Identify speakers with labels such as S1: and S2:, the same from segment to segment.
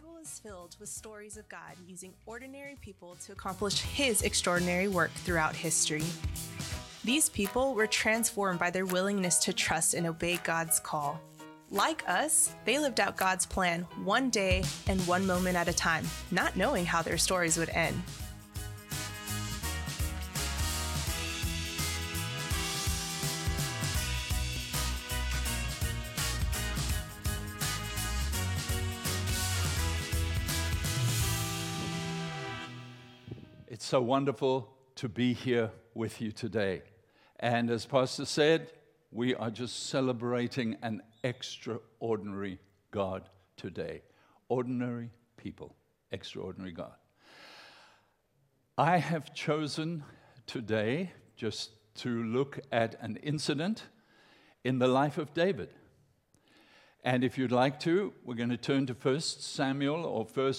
S1: Bible is filled with stories of God using ordinary people to accomplish His extraordinary work throughout history. These people were transformed by their willingness to trust and obey God's call. Like us, they lived out God's plan one day and one moment at a time, not knowing how their stories would end.
S2: So wonderful to be here with you today. And as Pastor said, we are just celebrating an extraordinary God today. Ordinary people, extraordinary God. I have chosen today just to look at an incident in the life of David. And if you'd like to, we're going to turn to 1 Samuel or 1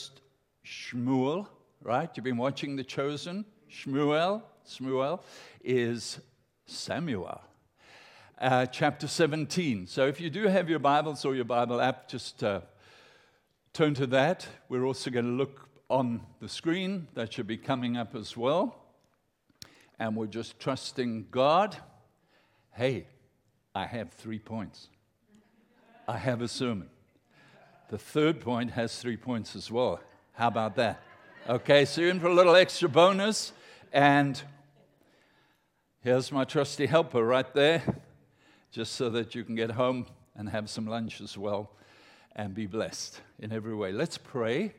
S2: Shmuel, right? You've been watching The Chosen. Shmuel, Shmuel is Samuel. Uh, chapter 17. So if you do have your Bibles or your Bible app, just uh, turn to that. We're also going to look on the screen. That should be coming up as well. And we're just trusting God. Hey, I have three points. I have a sermon. The third point has three points as well. How about that? Okay, so you're in for a little extra bonus. And here's my trusty helper right there, just so that you can get home and have some lunch as well and be blessed in every way. Let's pray.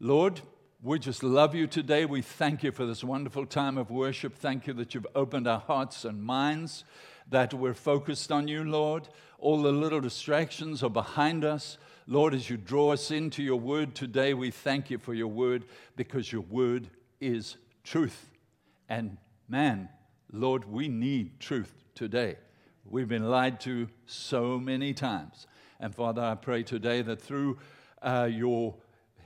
S2: Lord, we just love you today. We thank you for this wonderful time of worship. Thank you that you've opened our hearts and minds, that we're focused on you, Lord. All the little distractions are behind us. Lord, as you draw us into your word today, we thank you for your word because your word is truth. And man, Lord, we need truth today. We've been lied to so many times. And Father, I pray today that through uh, your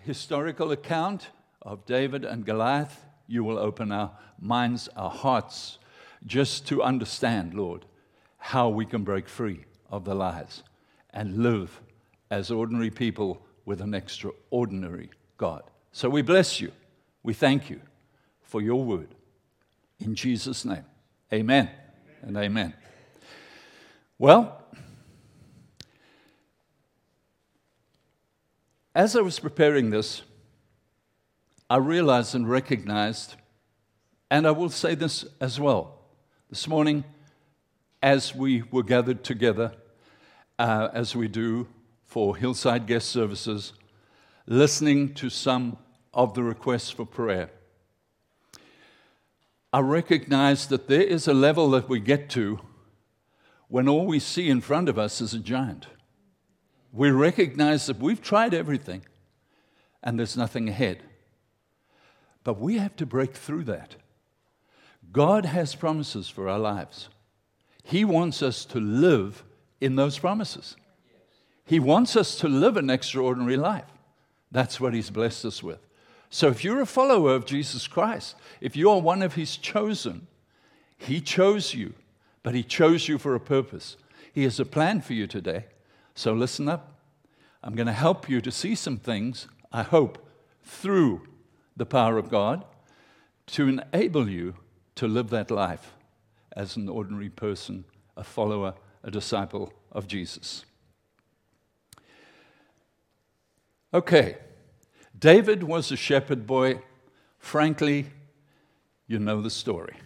S2: historical account of David and Goliath, you will open our minds, our hearts, just to understand, Lord, how we can break free of the lies and live as ordinary people with an extraordinary God. So we bless you. We thank you for your word. In Jesus' name, amen, amen. and amen. Well, as I was preparing this, I realized and recognized, and I will say this as well. This morning, as we were gathered together, uh, as we do for Hillside Guest Services, listening to some of the requests for prayer, I recognize that there is a level that we get to when all we see in front of us is a giant. We recognize that we've tried everything and there's nothing ahead. But we have to break through that. God has promises for our lives. He wants us to live in those promises. He wants us to live an extraordinary life. That's what He's blessed us with. So if you're a follower of Jesus Christ, if you are one of His chosen, He chose you, but He chose you for a purpose. He has a plan for you today. So listen up. I'm going to help you to see some things, I hope, through the power of God to enable you to live that life as an ordinary person, a follower, a disciple of Jesus. Okay. David was a shepherd boy. Frankly, you know the story,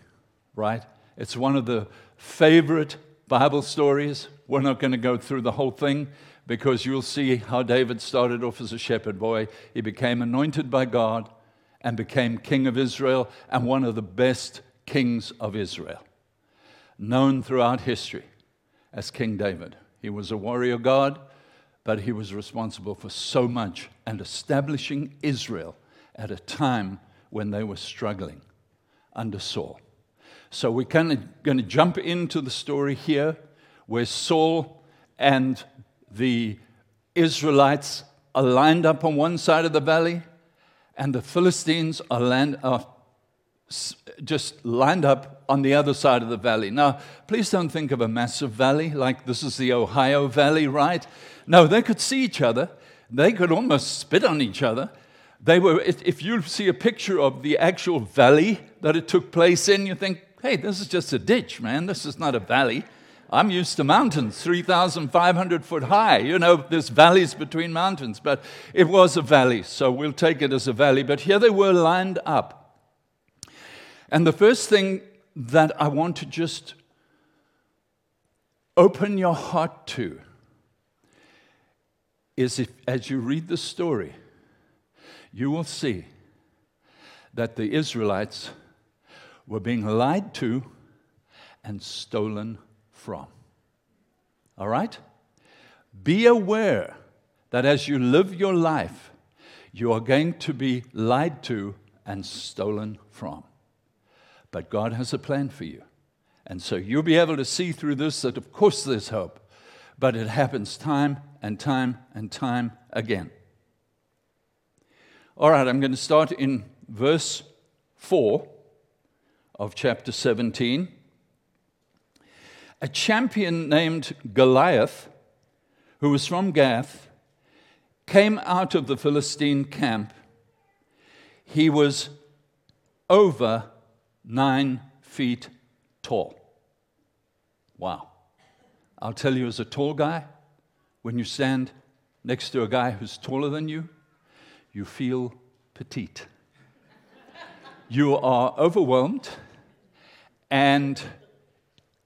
S2: right? It's one of the favorite Bible stories. We're not going to go through the whole thing because you'll see how David started off as a shepherd boy. He became anointed by God and became king of Israel and one of the best kings of Israel, known throughout history as King David. He was a warrior God but he was responsible for so much and establishing Israel at a time when they were struggling under Saul. So we're kind of going to jump into the story here where Saul and the Israelites are lined up on one side of the valley, and the Philistines are, land, are just lined up on the other side of the valley. Now, please don't think of a massive valley like this is the Ohio Valley, right? No, they could see each other. They could almost spit on each other. They were, if you see a picture of the actual valley that it took place in, you think, hey, this is just a ditch, man. This is not a valley. I'm used to mountains, 3,500 foot high. You know, there's valleys between mountains, but it was a valley, so we'll take it as a valley. But here they were lined up. And the first thing that I want to just open your heart to is if, as you read the story, you will see that the Israelites were being lied to and stolen from. All right? Be aware that as you live your life, you are going to be lied to and stolen from. But God has a plan for you. And so you'll be able to see through this that, of course, there's hope, but it happens time and time and time again. All right, I'm going to start in verse 4 of chapter 17. A champion named Goliath, who was from Gath, came out of the Philistine camp. He was over nine feet tall. Wow. I'll tell you, as a tall guy, when you stand next to a guy who's taller than you, you feel petite. you are overwhelmed and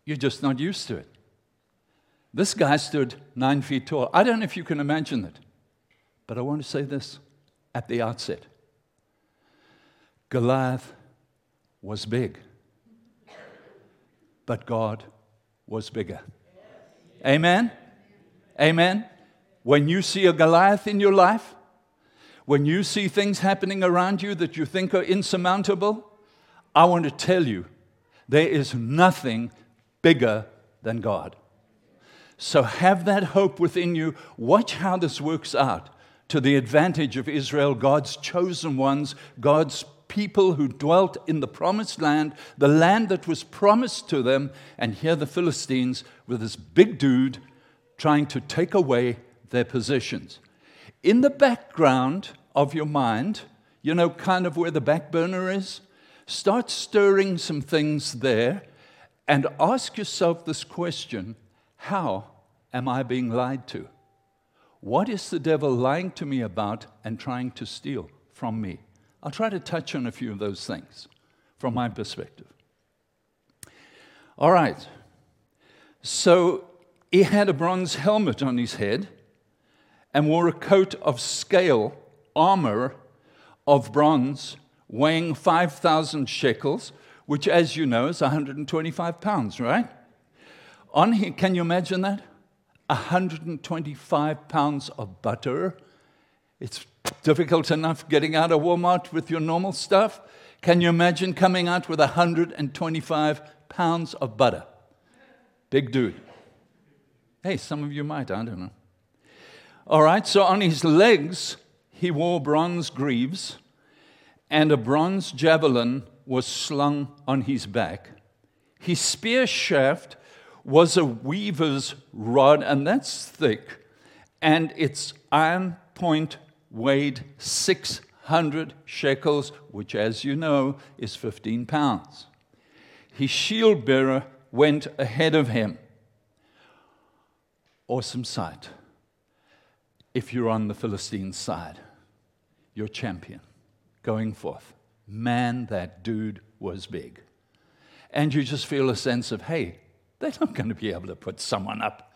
S2: you're just not used to it. This guy stood nine feet tall. I don't know if you can imagine it, but I want to say this at the outset Goliath was big, but God was bigger. Amen? Amen? When you see a Goliath in your life, when you see things happening around you that you think are insurmountable, I want to tell you there is nothing bigger than God. So have that hope within you. Watch how this works out to the advantage of Israel, God's chosen ones, God's people who dwelt in the promised land, the land that was promised to them. And here the Philistines with this big dude trying to take away their positions. In the background of your mind, you know, kind of where the back burner is, start stirring some things there and ask yourself this question How am I being lied to? What is the devil lying to me about and trying to steal from me? I'll try to touch on a few of those things from my perspective. All right. So he had a bronze helmet on his head and wore a coat of scale armor of bronze weighing 5,000 shekels, which, as you know, is 125 pounds, right? On him, can you imagine that? 125 pounds of butter. It's difficult enough getting out of Walmart with your normal stuff. Can you imagine coming out with 125 pounds of butter? Big dude. Hey, some of you might, I don't know. All right, so on his legs, he wore bronze greaves, and a bronze javelin was slung on his back. His spear shaft was a weaver's rod, and that's thick, and its iron point weighed 600 shekels, which, as you know, is 15 pounds. His shield bearer went ahead of him. Awesome sight. If you're on the Philistine side, your champion going forth. Man, that dude was big. And you just feel a sense of, hey, they're not going to be able to put someone up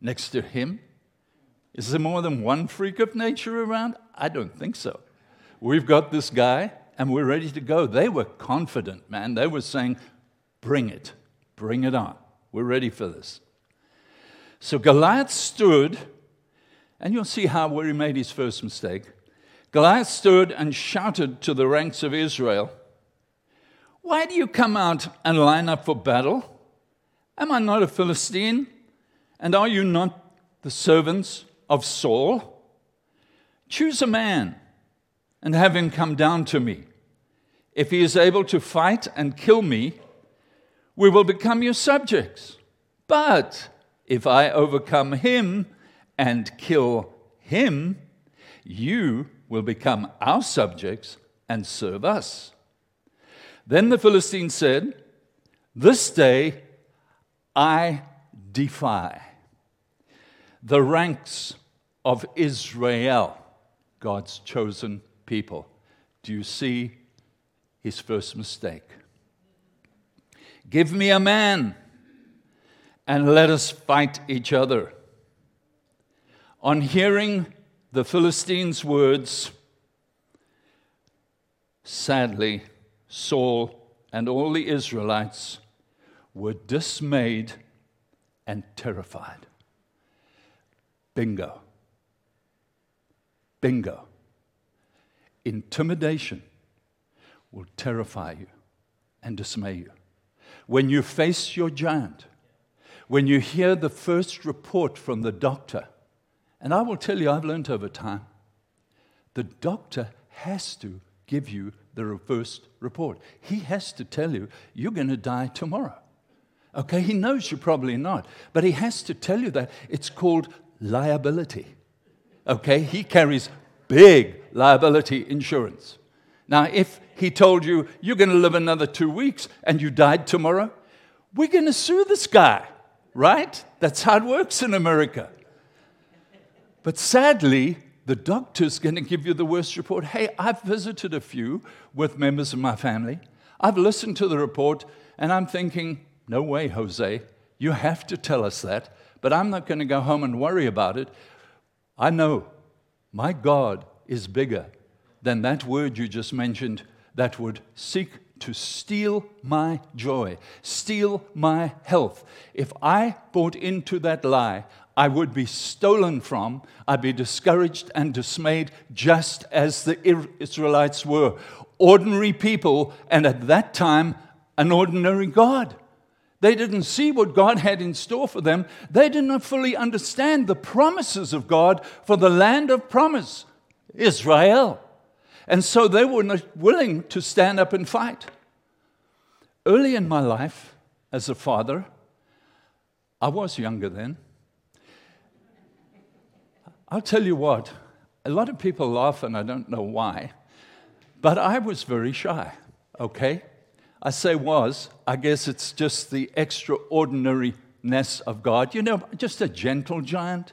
S2: next to him. Is there more than one freak of nature around? I don't think so. We've got this guy and we're ready to go. They were confident, man. They were saying, bring it, bring it on. We're ready for this. So Goliath stood, and you'll see how where he made his first mistake. Goliath stood and shouted to the ranks of Israel, Why do you come out and line up for battle? Am I not a Philistine? And are you not the servants of Saul? Choose a man and have him come down to me. If he is able to fight and kill me, we will become your subjects. But if I overcome him and kill him, You will become our subjects and serve us. Then the Philistine said, This day I defy the ranks of Israel, God's chosen people. Do you see his first mistake? Give me a man and let us fight each other. On hearing the Philistines' words, sadly, Saul and all the Israelites were dismayed and terrified. Bingo. Bingo. Intimidation will terrify you and dismay you. When you face your giant, when you hear the first report from the doctor, and I will tell you, I've learned over time, the doctor has to give you the first report. He has to tell you, you're going to die tomorrow. Okay, he knows you're probably not, but he has to tell you that. It's called liability. Okay, he carries big liability insurance. Now, if he told you you're going to live another two weeks and you died tomorrow, we're going to sue this guy, right? That's how it works in America. But sadly, the doctor's going to give you the worst report. Hey, I've visited a few with members of my family. I've listened to the report, and I'm thinking, no way, Jose. You have to tell us that, but I'm not going to go home and worry about it. I know my God is bigger than that word you just mentioned that would seek to steal my joy, steal my health. If I bought into that lie, I would be stolen from, I'd be discouraged and dismayed, just as the Israelites were. Ordinary people, and at that time, an ordinary God. They didn't see what God had in store for them. They did not fully understand the promises of God for the land of promise, Israel. And so they were not willing to stand up and fight. Early in my life, as a father, I was younger then. I'll tell you what, a lot of people laugh, and I don't know why, but I was very shy, okay? I say was, I guess it's just the extraordinariness of God. You know, just a gentle giant.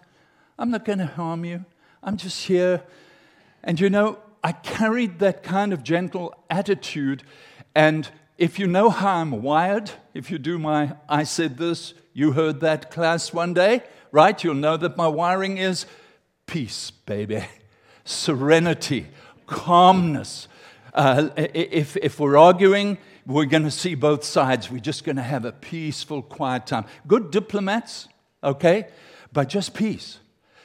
S2: I'm not going to harm you. I'm just here. And you know, I carried that kind of gentle attitude. And if you know how I'm wired, if you do my I said this, you heard that class one day, right? You'll know that my wiring is peace, baby, serenity, calmness. Uh, if, if we're arguing, we're going to see both sides. We're just going to have a peaceful, quiet time. Good diplomats, okay? But just peace.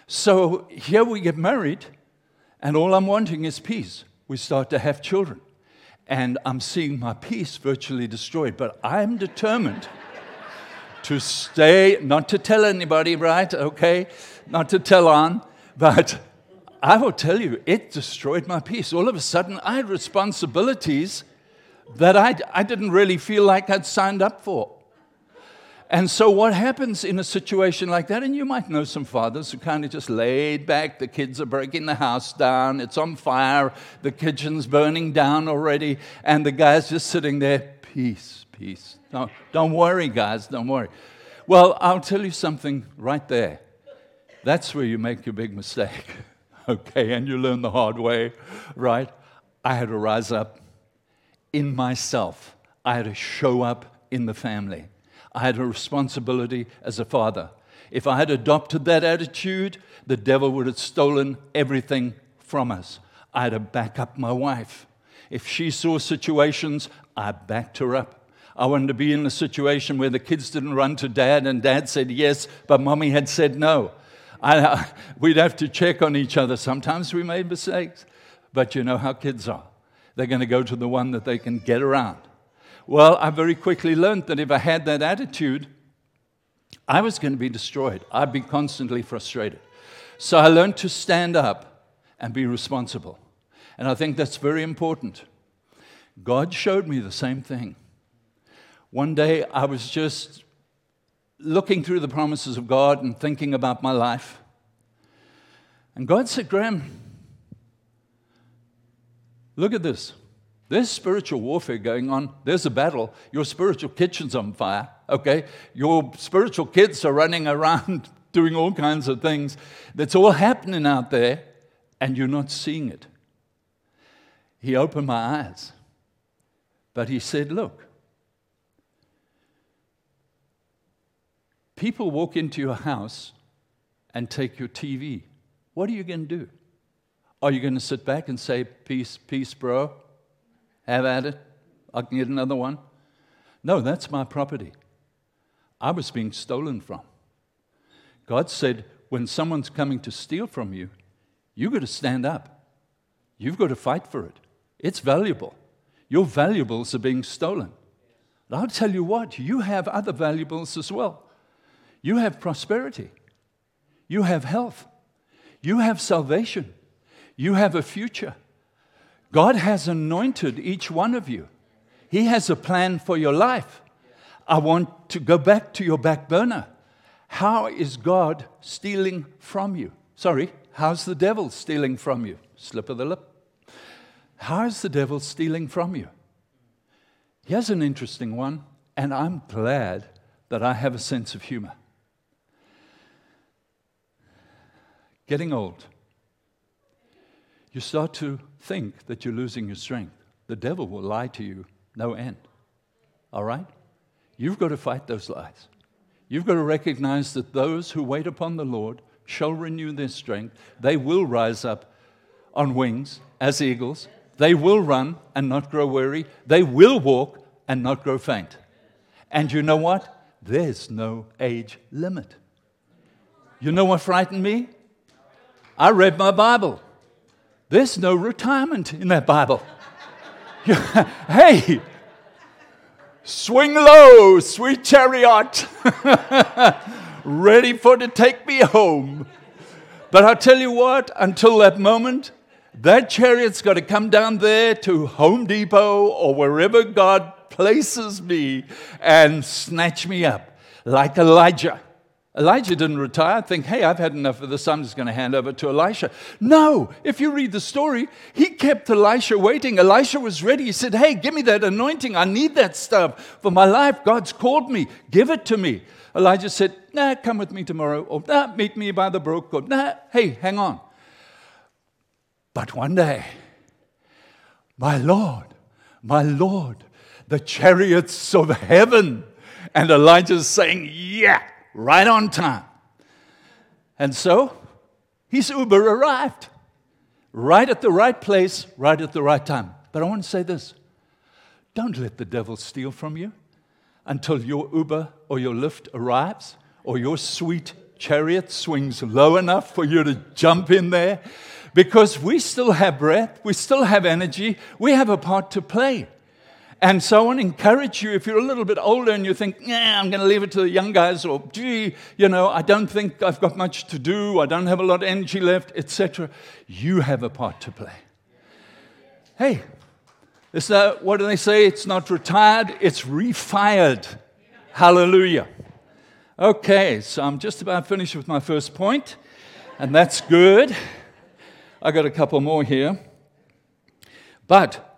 S2: So here we get married, and all I'm wanting is peace. We start to have children, and I'm seeing my peace virtually destroyed. But I'm determined to stay, not to tell anybody, right? Okay? Not to tell on, but I will tell you, it destroyed my peace. All of a sudden, I had responsibilities that I, I didn't really feel like I'd signed up for. And so, what happens in a situation like that, and you might know some fathers who kind of just laid back, the kids are breaking the house down, it's on fire, the kitchen's burning down already, and the guy's just sitting there, peace, peace. Don't, don't worry, guys, don't worry. Well, I'll tell you something right there. That's where you make your big mistake, okay? And you learn the hard way, right? I had to rise up in myself. I had to show up in the family. I had a responsibility as a father. If I had adopted that attitude, the devil would have stolen everything from us. I had to back up my wife. If she saw situations, I backed her up. I wanted to be in a situation where the kids didn't run to dad and dad said yes, but mommy had said no. I, we'd have to check on each other. Sometimes we made mistakes, but you know how kids are they're going to go to the one that they can get around. Well, I very quickly learned that if I had that attitude, I was going to be destroyed. I'd be constantly frustrated. So I learned to stand up and be responsible. And I think that's very important. God showed me the same thing. One day I was just looking through the promises of God and thinking about my life. And God said, Graham, Look at this. There's spiritual warfare going on. There's a battle. Your spiritual kitchen's on fire, okay? Your spiritual kids are running around doing all kinds of things. That's all happening out there, and you're not seeing it. He opened my eyes, but he said, Look, people walk into your house and take your TV. What are you going to do? Are you going to sit back and say, Peace, peace, bro? Have at it. I can get another one. No, that's my property. I was being stolen from. God said, when someone's coming to steal from you, you've got to stand up. You've got to fight for it. It's valuable. Your valuables are being stolen. But I'll tell you what, you have other valuables as well. You have prosperity. You have health. You have salvation. You have a future. God has anointed each one of you. He has a plan for your life. I want to go back to your back burner. How is God stealing from you? Sorry, how's the devil stealing from you? Slip of the lip. How is the devil stealing from you? Here's an interesting one, and I'm glad that I have a sense of humor. Getting old you start to think that you're losing your strength. The devil will lie to you no end. All right? You've got to fight those lies. You've got to recognize that those who wait upon the Lord shall renew their strength. They will rise up on wings as eagles. They will run and not grow weary. They will walk and not grow faint. And you know what? There's no age limit. You know what frightened me? I read my Bible. There's no retirement in that Bible. hey, swing low, sweet chariot, ready for to take me home. But I'll tell you what, until that moment, that chariot's got to come down there to Home Depot or wherever God places me and snatch me up like Elijah. Elijah didn't retire, think, hey, I've had enough of this, I'm just going to hand over to Elisha. No, if you read the story, he kept Elisha waiting. Elisha was ready. He said, hey, give me that anointing. I need that stuff for my life. God's called me. Give it to me. Elijah said, nah, come with me tomorrow. Or, nah, meet me by the brook. Or, nah, hey, hang on. But one day, my Lord, my Lord, the chariots of heaven. And Elijah's saying, yeah right on time. And so his Uber arrived right at the right place, right at the right time. But I want to say this don't let the devil steal from you until your Uber or your Lyft arrives or your sweet chariot swings low enough for you to jump in there because we still have breath, we still have energy, we have a part to play. And so I want to encourage you if you're a little bit older and you think, yeah, I'm going to leave it to the young guys, or gee, you know, I don't think I've got much to do, I don't have a lot of energy left, etc. You have a part to play. Hey, it's not, what do they say? It's not retired, it's refired. Hallelujah. Okay, so I'm just about finished with my first point, and that's good. I got a couple more here. But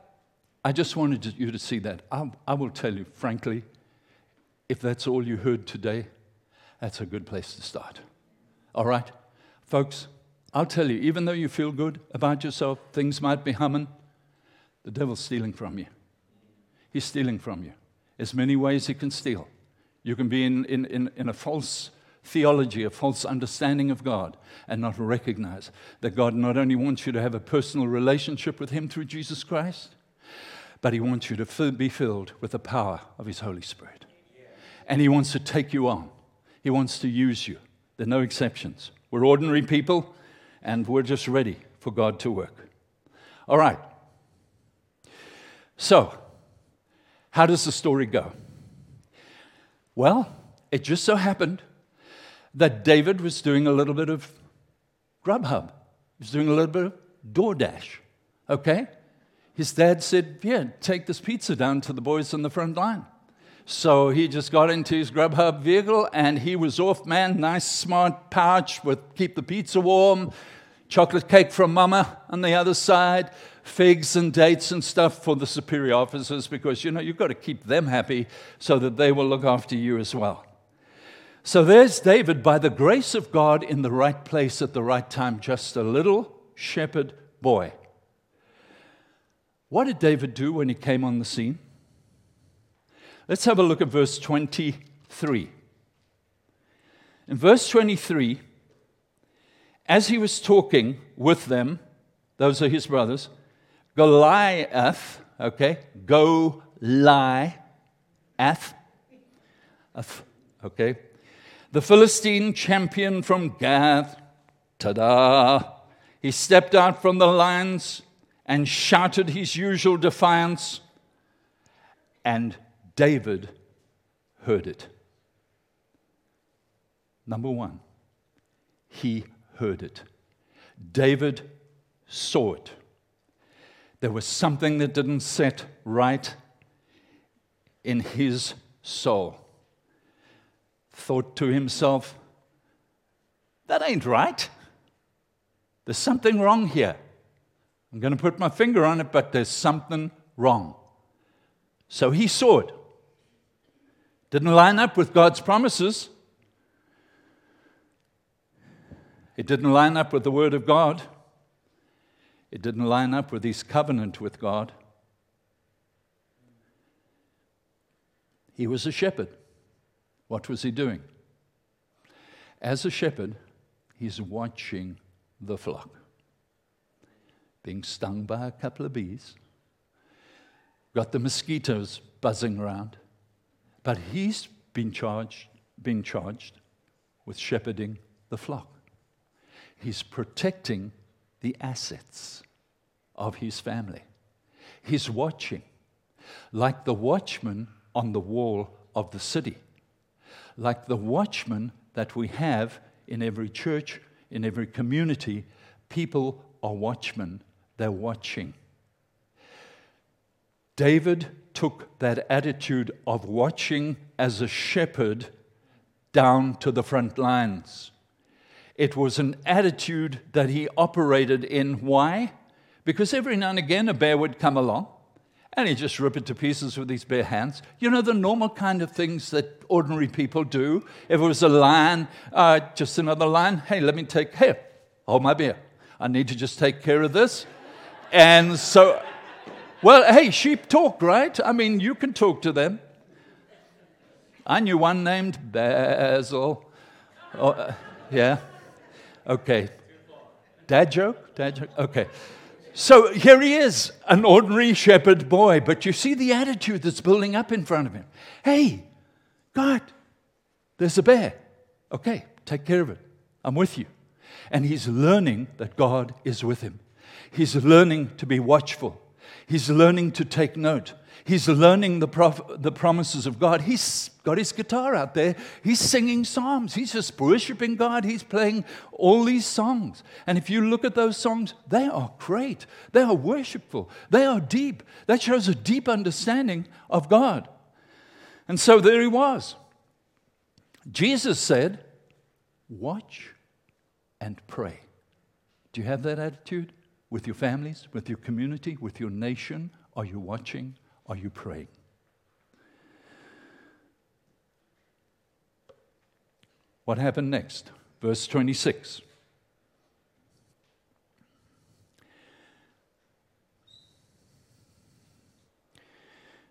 S2: I just wanted you to see that. I, I will tell you, frankly, if that's all you heard today, that's a good place to start. All right? Folks, I'll tell you, even though you feel good about yourself, things might be humming, the devil's stealing from you. He's stealing from you. There's many ways he can steal. You can be in, in, in, in a false theology, a false understanding of God, and not recognize that God not only wants you to have a personal relationship with Him through Jesus Christ, but He wants you to be filled with the power of His Holy Spirit. And He wants to take you on, He wants to use you. There are no exceptions. We're ordinary people, and we're just ready for God to work. All right. So, how does the story go? Well, it just so happened that David was doing a little bit of Grubhub. He was doing a little bit of DoorDash. Okay? His dad said, Yeah, take this pizza down to the boys on the front line. So he just got into his Grubhub vehicle and he was off, man. Nice, smart pouch with keep the pizza warm. chocolate cake from mama on the other side, figs and dates and stuff for the superior officers because, you know, you've got to keep them happy so that they will look after you as well. So there's David, by the grace of God, in the right place at the right time, just a little shepherd boy. What did David do when he came on the scene? Let's have a look at verse 23. In verse 23, as he was talking with them, those are his brothers, Goliath, okay, go lie, ath, okay, the Philistine champion from Gath, ta da, he stepped out from the lines and shouted his usual defiance, and David heard it. Number one, he heard it. David saw it. There was something that didn't set right in his soul. Thought to himself, that ain't right. There's something wrong here. I'm going to put my finger on it, but there's something wrong. So he saw it. Didn't line up with God's promises. It didn't line up with the Word of God. It didn't line up with his covenant with God. He was a shepherd. What was he doing? As a shepherd, he's watching the flock, being stung by a couple of bees, got the mosquitoes buzzing around, but he's been charged, been charged with shepherding the flock. He's protecting the assets of his family. He's watching, like the watchman on the wall of the city, like the watchman that we have in every church, in every community. People are watchmen, they're watching. David took that attitude of watching as a shepherd down to the front lines. It was an attitude that he operated in. Why? Because every now and again a bear would come along and he'd just rip it to pieces with his bare hands. You know, the normal kind of things that ordinary people do. If it was a lion, uh, just another lion, hey, let me take, here, hold my bear. I need to just take care of this. And so, well, hey, sheep talk, right? I mean, you can talk to them. I knew one named Basil. Oh, uh, yeah. Okay. Dad joke? Dad joke? Okay. So here he is, an ordinary shepherd boy, but you see the attitude that's building up in front of him. Hey, God, there's a bear. Okay, take care of it. I'm with you. And he's learning that God is with him. He's learning to be watchful. He's learning to take note. He's learning the, prof- the promises of God. He's got his guitar out there. He's singing psalms. He's just worshiping God. He's playing all these songs. And if you look at those songs, they are great. They are worshipful. They are deep. That shows a deep understanding of God. And so there he was. Jesus said, Watch and pray. Do you have that attitude with your families, with your community, with your nation? Are you watching? Are you praying? What happened next? Verse 26.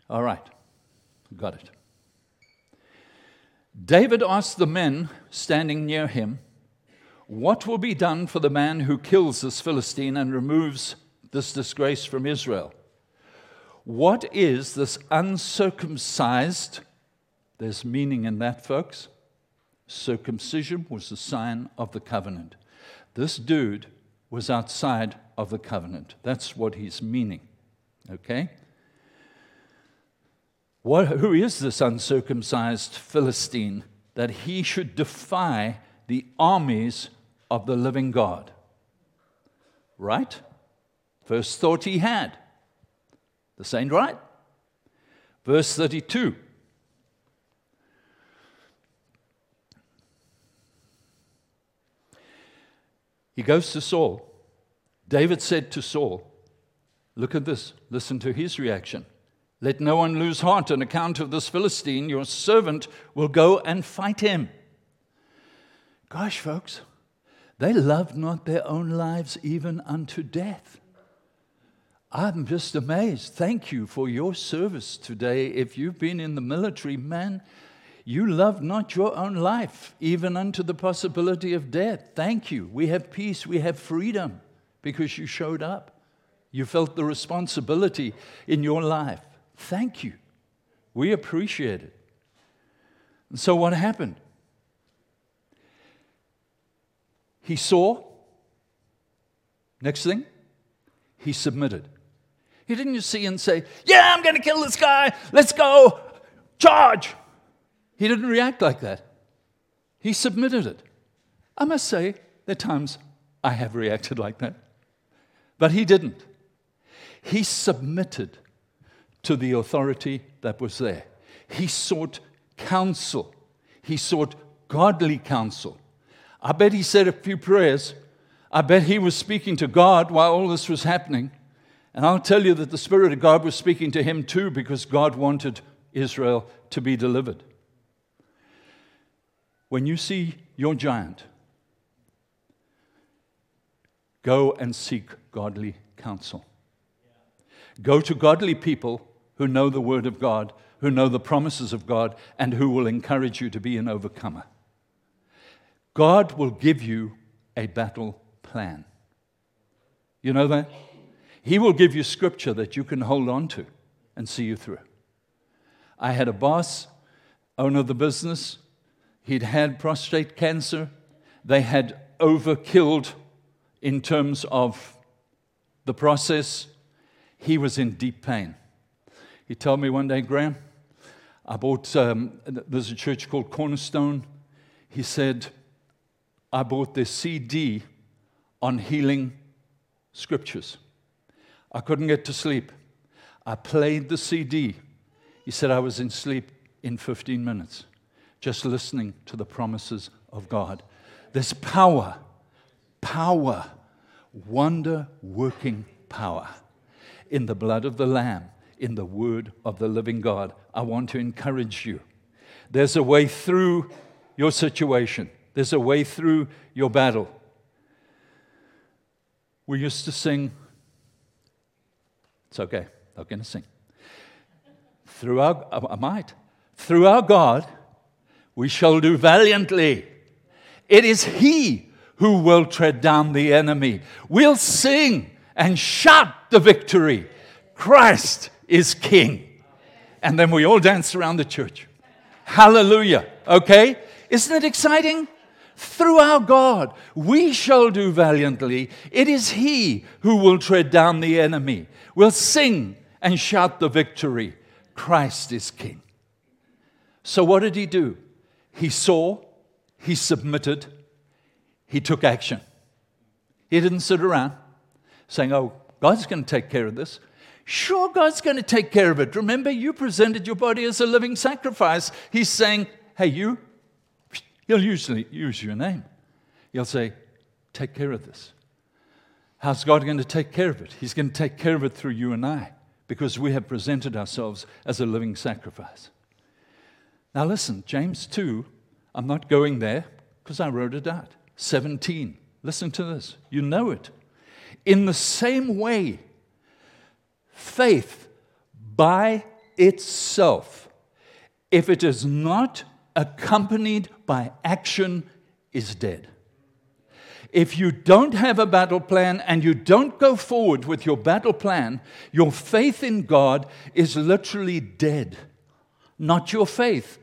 S2: All right, got it. David asked the men standing near him, What will be done for the man who kills this Philistine and removes this disgrace from Israel? What is this uncircumcised? There's meaning in that, folks. Circumcision was the sign of the covenant. This dude was outside of the covenant. That's what he's meaning. Okay? What, who is this uncircumcised Philistine that he should defy the armies of the living God? Right? First thought he had. This ain't right. Verse 32. He goes to Saul. David said to Saul, Look at this. Listen to his reaction. Let no one lose heart on account of this Philistine. Your servant will go and fight him. Gosh, folks, they loved not their own lives even unto death. I'm just amazed. Thank you for your service today. If you've been in the military, man, you love not your own life, even unto the possibility of death. Thank you. We have peace, we have freedom because you showed up. You felt the responsibility in your life. Thank you. We appreciate it. And so, what happened? He saw. Next thing, he submitted. He didn't just see and say, Yeah, I'm going to kill this guy. Let's go. Charge. He didn't react like that. He submitted it. I must say, there are times I have reacted like that. But he didn't. He submitted to the authority that was there. He sought counsel, he sought godly counsel. I bet he said a few prayers. I bet he was speaking to God while all this was happening. And I'll tell you that the Spirit of God was speaking to him too because God wanted Israel to be delivered. When you see your giant, go and seek godly counsel. Go to godly people who know the Word of God, who know the promises of God, and who will encourage you to be an overcomer. God will give you a battle plan. You know that? He will give you scripture that you can hold on to and see you through. I had a boss, owner of the business. He'd had prostate cancer. They had overkilled in terms of the process. He was in deep pain. He told me one day, Graham, I bought, um, there's a church called Cornerstone. He said, I bought this CD on healing scriptures. I couldn't get to sleep. I played the CD. He said I was in sleep in 15 minutes, just listening to the promises of God. There's power, power, wonder working power in the blood of the Lamb, in the word of the living God. I want to encourage you. There's a way through your situation, there's a way through your battle. We used to sing, it's okay, I'm going to sing. Through our, uh, I might, through our God, we shall do valiantly. It is He who will tread down the enemy. We'll sing and shout the victory. Christ is King. And then we all dance around the church. Hallelujah. Okay? Isn't it exciting? Through our God, we shall do valiantly. It is He who will tread down the enemy. We'll sing and shout the victory. Christ is King. So, what did He do? He saw, He submitted, He took action. He didn't sit around saying, Oh, God's going to take care of this. Sure, God's going to take care of it. Remember, you presented your body as a living sacrifice. He's saying, Hey, you, he'll usually use your name. He'll say, Take care of this. How's God going to take care of it? He's going to take care of it through you and I because we have presented ourselves as a living sacrifice. Now, listen, James 2, I'm not going there because I wrote it out. 17. Listen to this. You know it. In the same way, faith by itself, if it is not accompanied by action, is dead. If you don't have a battle plan and you don't go forward with your battle plan, your faith in God is literally dead. Not your faith,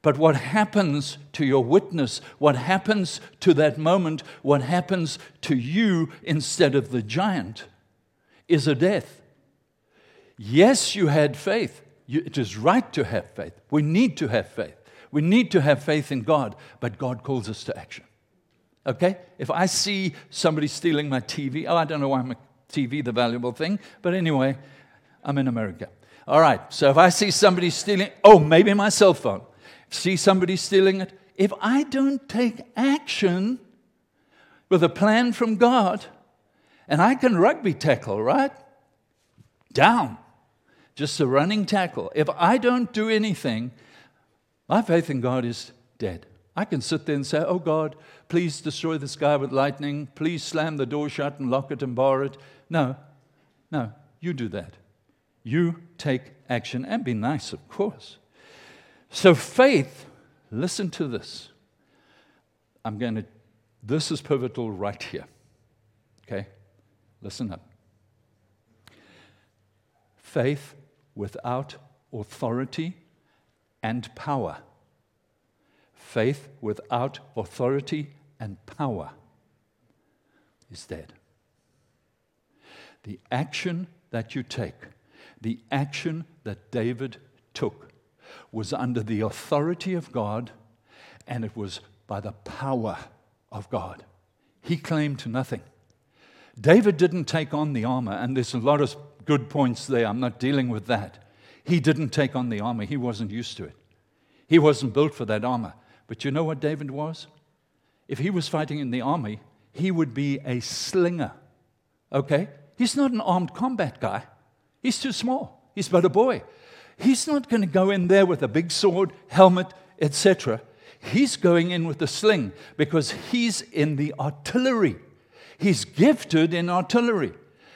S2: but what happens to your witness, what happens to that moment, what happens to you instead of the giant is a death. Yes, you had faith. It is right to have faith. We need to have faith. We need to have faith in God, but God calls us to action. Okay? If I see somebody stealing my TV, oh, I don't know why my TV the valuable thing, but anyway, I'm in America. All right, so if I see somebody stealing, oh, maybe my cell phone see somebody stealing it, if I don't take action, with a plan from God, and I can rugby tackle, right? Down. Just a running tackle. If I don't do anything, my faith in God is dead. I can sit there and say, Oh God, please destroy this guy with lightning. Please slam the door shut and lock it and bar it. No, no, you do that. You take action and be nice, of course. So, faith, listen to this. I'm going to, this is pivotal right here. Okay? Listen up. Faith without authority and power faith without authority and power is dead. The action that you take, the action that David took, was under the authority of God and it was by the power of God. He claimed nothing. David didn't take on the armor, and there's a lot of good points there. I'm not dealing with that. He didn't take on the armor, he wasn't used to it. He wasn't built for that armor. But you know what David was? If he was fighting in the army, he would be a slinger. Okay? He's not an armed combat guy. He's too small. He's but a boy. He's not going to go in there with a big sword, helmet, etc. He's going in with a sling because he's in the artillery. He's gifted in artillery.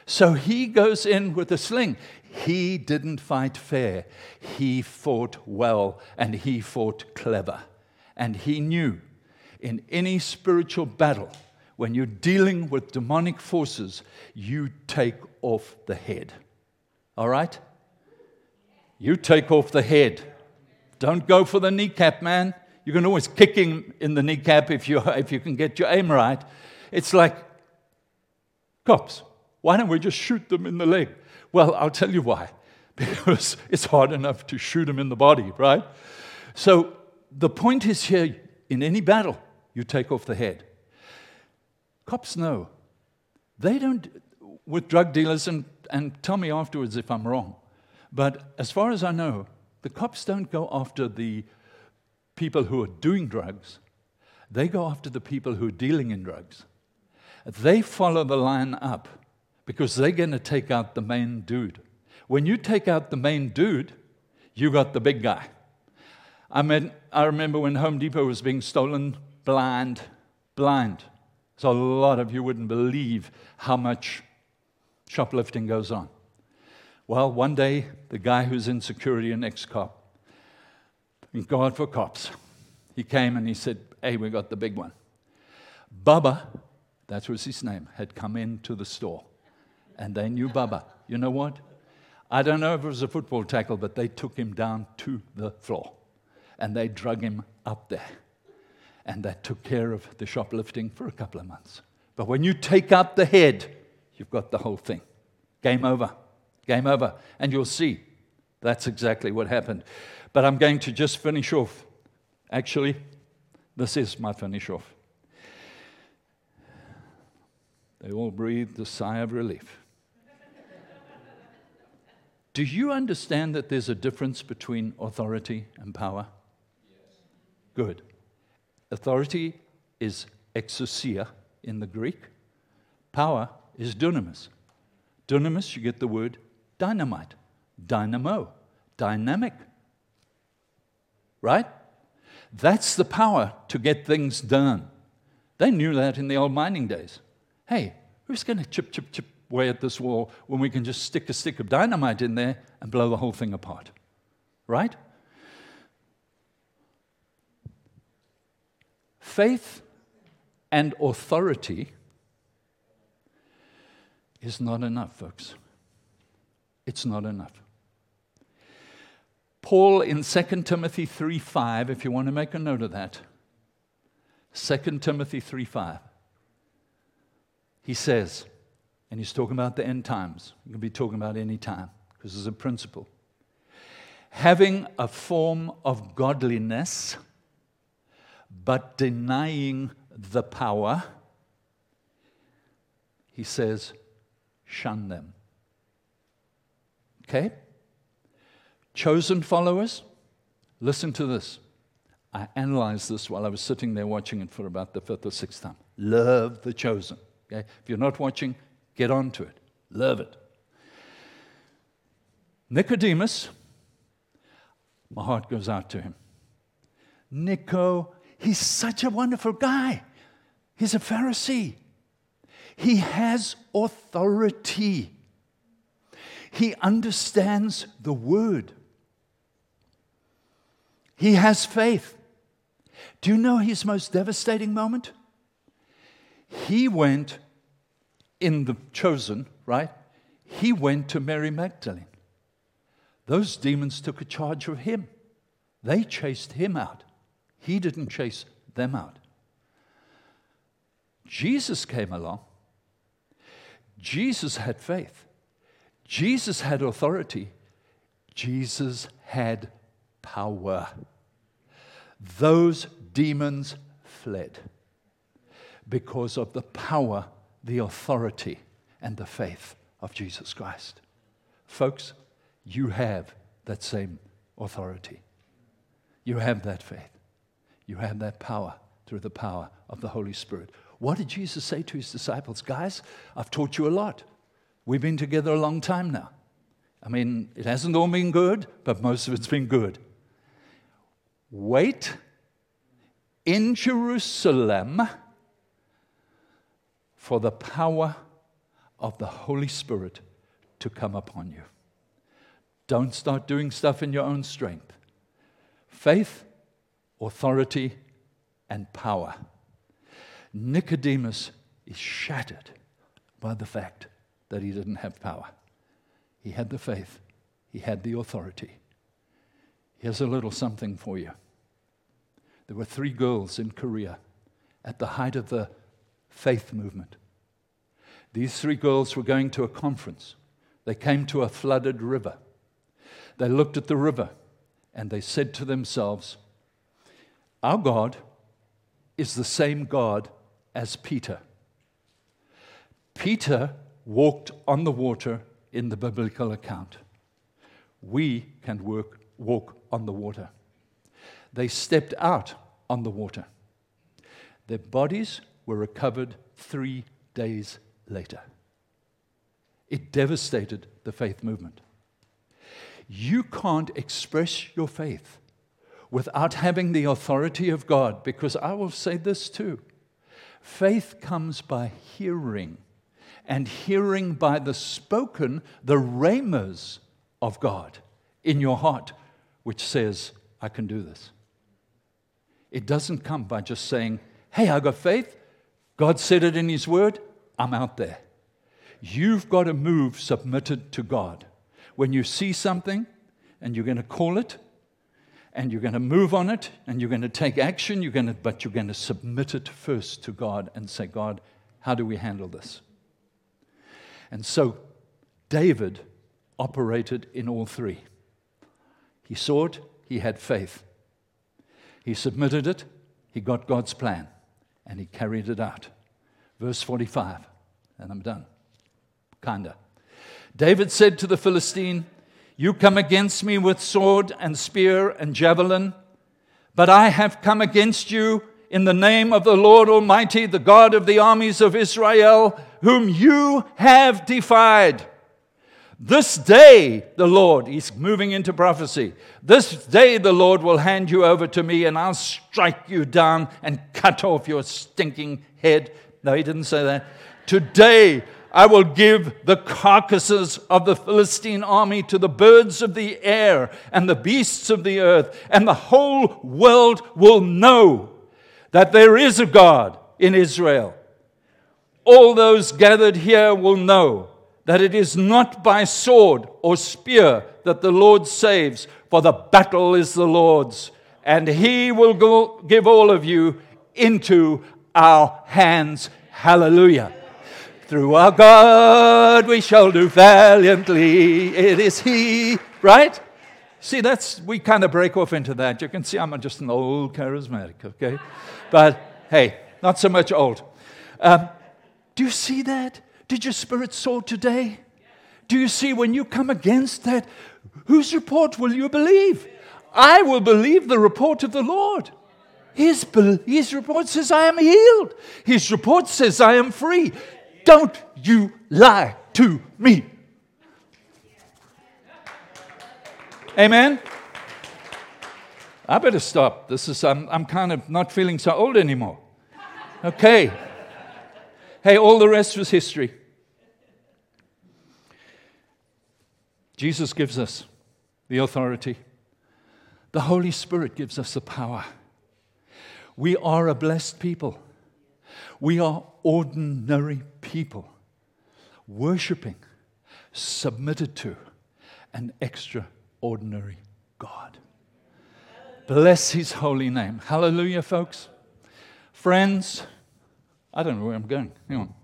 S2: So he goes in with a sling. He didn't fight fair. He fought well and he fought clever. And he knew in any spiritual battle, when you're dealing with demonic forces, you take off the head. All right? You take off the head. Don't go for the kneecap, man. You can always kick him in the kneecap if you, if you can get your aim right. It's like, cops, why don't we just shoot them in the leg? Well, I'll tell you why. Because it's hard enough to shoot them in the body, right? So the point is here in any battle, you take off the head. Cops know. They don't, with drug dealers, and, and tell me afterwards if I'm wrong, but as far as I know, the cops don't go after the people who are doing drugs, they go after the people who are dealing in drugs. They follow the line up because they're going to take out the main dude. When you take out the main dude, you got the big guy. I, mean, I remember when Home Depot was being stolen blind, blind. So a lot of you wouldn't believe how much shoplifting goes on. Well, one day, the guy who's in security, an ex cop, thank God for cops, he came and he said, Hey, we got the big one. Bubba, that was his name, had come into the store. And they knew Bubba. You know what? I don't know if it was a football tackle, but they took him down to the floor and they drug him up there. And that took care of the shoplifting for a couple of months. But when you take out the head, you've got the whole thing. Game over. Game over. And you'll see that's exactly what happened. But I'm going to just finish off. Actually, this is my finish off. They all breathed a sigh of relief. Do you understand that there's a difference between authority and power? Yes. Good. Authority is exousia in the Greek. Power is dunamis. Dunamis, you get the word dynamite, dynamo, dynamic. Right? That's the power to get things done. They knew that in the old mining days. Hey, who's going to chip, chip, chip away at this wall when we can just stick a stick of dynamite in there and blow the whole thing apart? Right? Faith and authority is not enough, folks. It's not enough. Paul in 2 Timothy 3:5, if you want to make a note of that, 2 Timothy 3:5, he says, and he's talking about the end times. You can be talking about any time because there's a principle. Having a form of godliness but denying the power, he says, shun them. Okay? Chosen followers, listen to this. I analyzed this while I was sitting there watching it for about the fifth or sixth time. Love the chosen. Okay? If you're not watching, get on to it. Love it. Nicodemus, my heart goes out to him. Nico, he's such a wonderful guy. He's a Pharisee. He has authority. He understands the word. He has faith. Do you know his most devastating moment? He went in the chosen, right? He went to Mary Magdalene. Those demons took a charge of him. They chased him out. He didn't chase them out. Jesus came along. Jesus had faith. Jesus had authority. Jesus had power. Those demons fled because of the power, the authority, and the faith of Jesus Christ. Folks, you have that same authority. You have that faith. You have that power through the power of the Holy Spirit. What did Jesus say to his disciples? Guys, I've taught you a lot. We've been together a long time now. I mean, it hasn't all been good, but most of it's been good. Wait in Jerusalem for the power of the Holy Spirit to come upon you. Don't start doing stuff in your own strength. Faith, authority, and power. Nicodemus is shattered by the fact that he didn't have power. He had the faith, he had the authority. Here's a little something for you. There were three girls in Korea at the height of the faith movement. These three girls were going to a conference. They came to a flooded river. They looked at the river and they said to themselves, Our God is the same God as Peter. Peter walked on the water in the biblical account. We can work, walk on the water. They stepped out on the water. Their bodies were recovered three days later. It devastated the faith movement. You can't express your faith without having the authority of God, because I will say this too faith comes by hearing and hearing by the spoken, the rhemas of God in your heart, which says, I can do this. It doesn't come by just saying, Hey, I got faith. God said it in His Word. I'm out there. You've got to move submitted to God. When you see something and you're going to call it, and you're going to move on it, and you're going to take action, you're going to, but you're going to submit it first to God and say, God, how do we handle this? And so David operated in all three. He saw it, he had faith. He submitted it, he got God's plan, and he carried it out. Verse 45, and I'm done. Kinda. David said to the Philistine, You come against me with sword and spear and javelin, but I have come against you in the name of the Lord Almighty, the God of the armies of Israel, whom you have defied. This day, the Lord, he's moving into prophecy. This day, the Lord will hand you over to me, and I'll strike you down and cut off your stinking head. No, he didn't say that. Today, I will give the carcasses of the Philistine army to the birds of the air and the beasts of the earth, and the whole world will know that there is a God in Israel. All those gathered here will know that it is not by sword or spear that the Lord saves, for the battle is the Lord's, and He will go, give all of you into our hands. Hallelujah. Through our God we shall do valiantly. It is He, right? See, that's, we kind of break off into that. You can see I'm just an old charismatic, okay? But hey, not so much old. Um, do you see that? Did your spirit soar today? Do you see when you come against that, whose report will you believe? I will believe the report of the Lord. His, his report says, I am healed. His report says, I am free. Don't you lie to me. Amen. I better stop. This is I'm, I'm kind of not feeling so old anymore. Okay. Hey, all the rest was history. Jesus gives us the authority. The Holy Spirit gives us the power. We are a blessed people. We are ordinary people, worshiping, submitted to an extraordinary God. Bless his holy name. Hallelujah, folks. Friends, I don't know where I'm going. Hang on.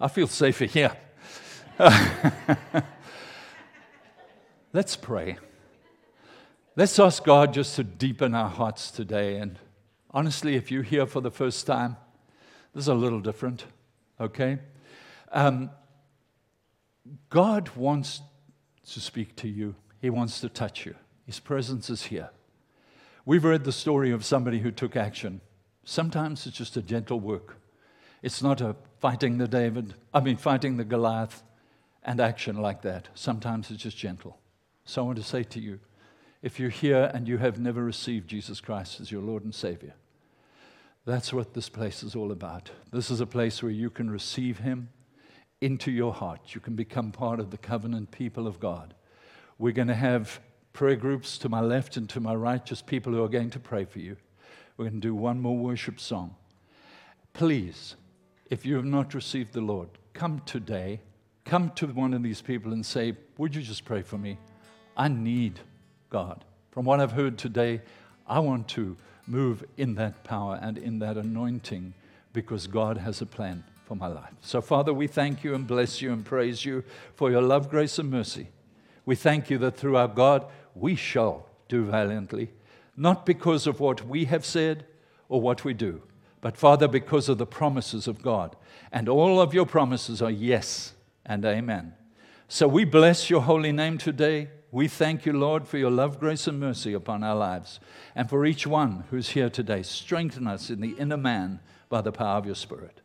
S2: I feel safer here. Let's pray. Let's ask God just to deepen our hearts today. And honestly, if you're here for the first time, this is a little different, okay? Um, God wants to speak to you, He wants to touch you. His presence is here. We've read the story of somebody who took action. Sometimes it's just a gentle work. It's not a fighting the David, I mean, fighting the Goliath and action like that. Sometimes it's just gentle. So I want to say to you if you're here and you have never received Jesus Christ as your Lord and Savior, that's what this place is all about. This is a place where you can receive Him into your heart. You can become part of the covenant people of God. We're going to have prayer groups to my left and to my right, just people who are going to pray for you. We're going to do one more worship song. Please, if you have not received the Lord, come today. Come to one of these people and say, Would you just pray for me? I need God. From what I've heard today, I want to move in that power and in that anointing because God has a plan for my life. So, Father, we thank you and bless you and praise you for your love, grace, and mercy. We thank you that through our God we shall do valiantly, not because of what we have said or what we do, but, Father, because of the promises of God. And all of your promises are yes and amen. So we bless your holy name today. We thank you, Lord, for your love, grace, and mercy upon our lives. And for each one who's here today, strengthen us in the inner man by the power of your Spirit.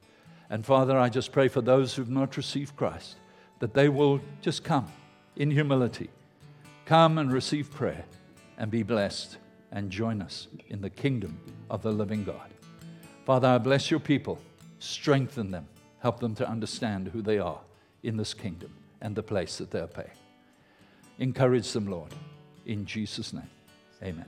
S2: And Father, I just pray for those who've not received Christ that they will just come in humility, come and receive prayer and be blessed and join us in the kingdom of the living God. Father, I bless your people, strengthen them, help them to understand who they are in this kingdom and the place that they're paying. Encourage them, Lord. In Jesus' name, amen.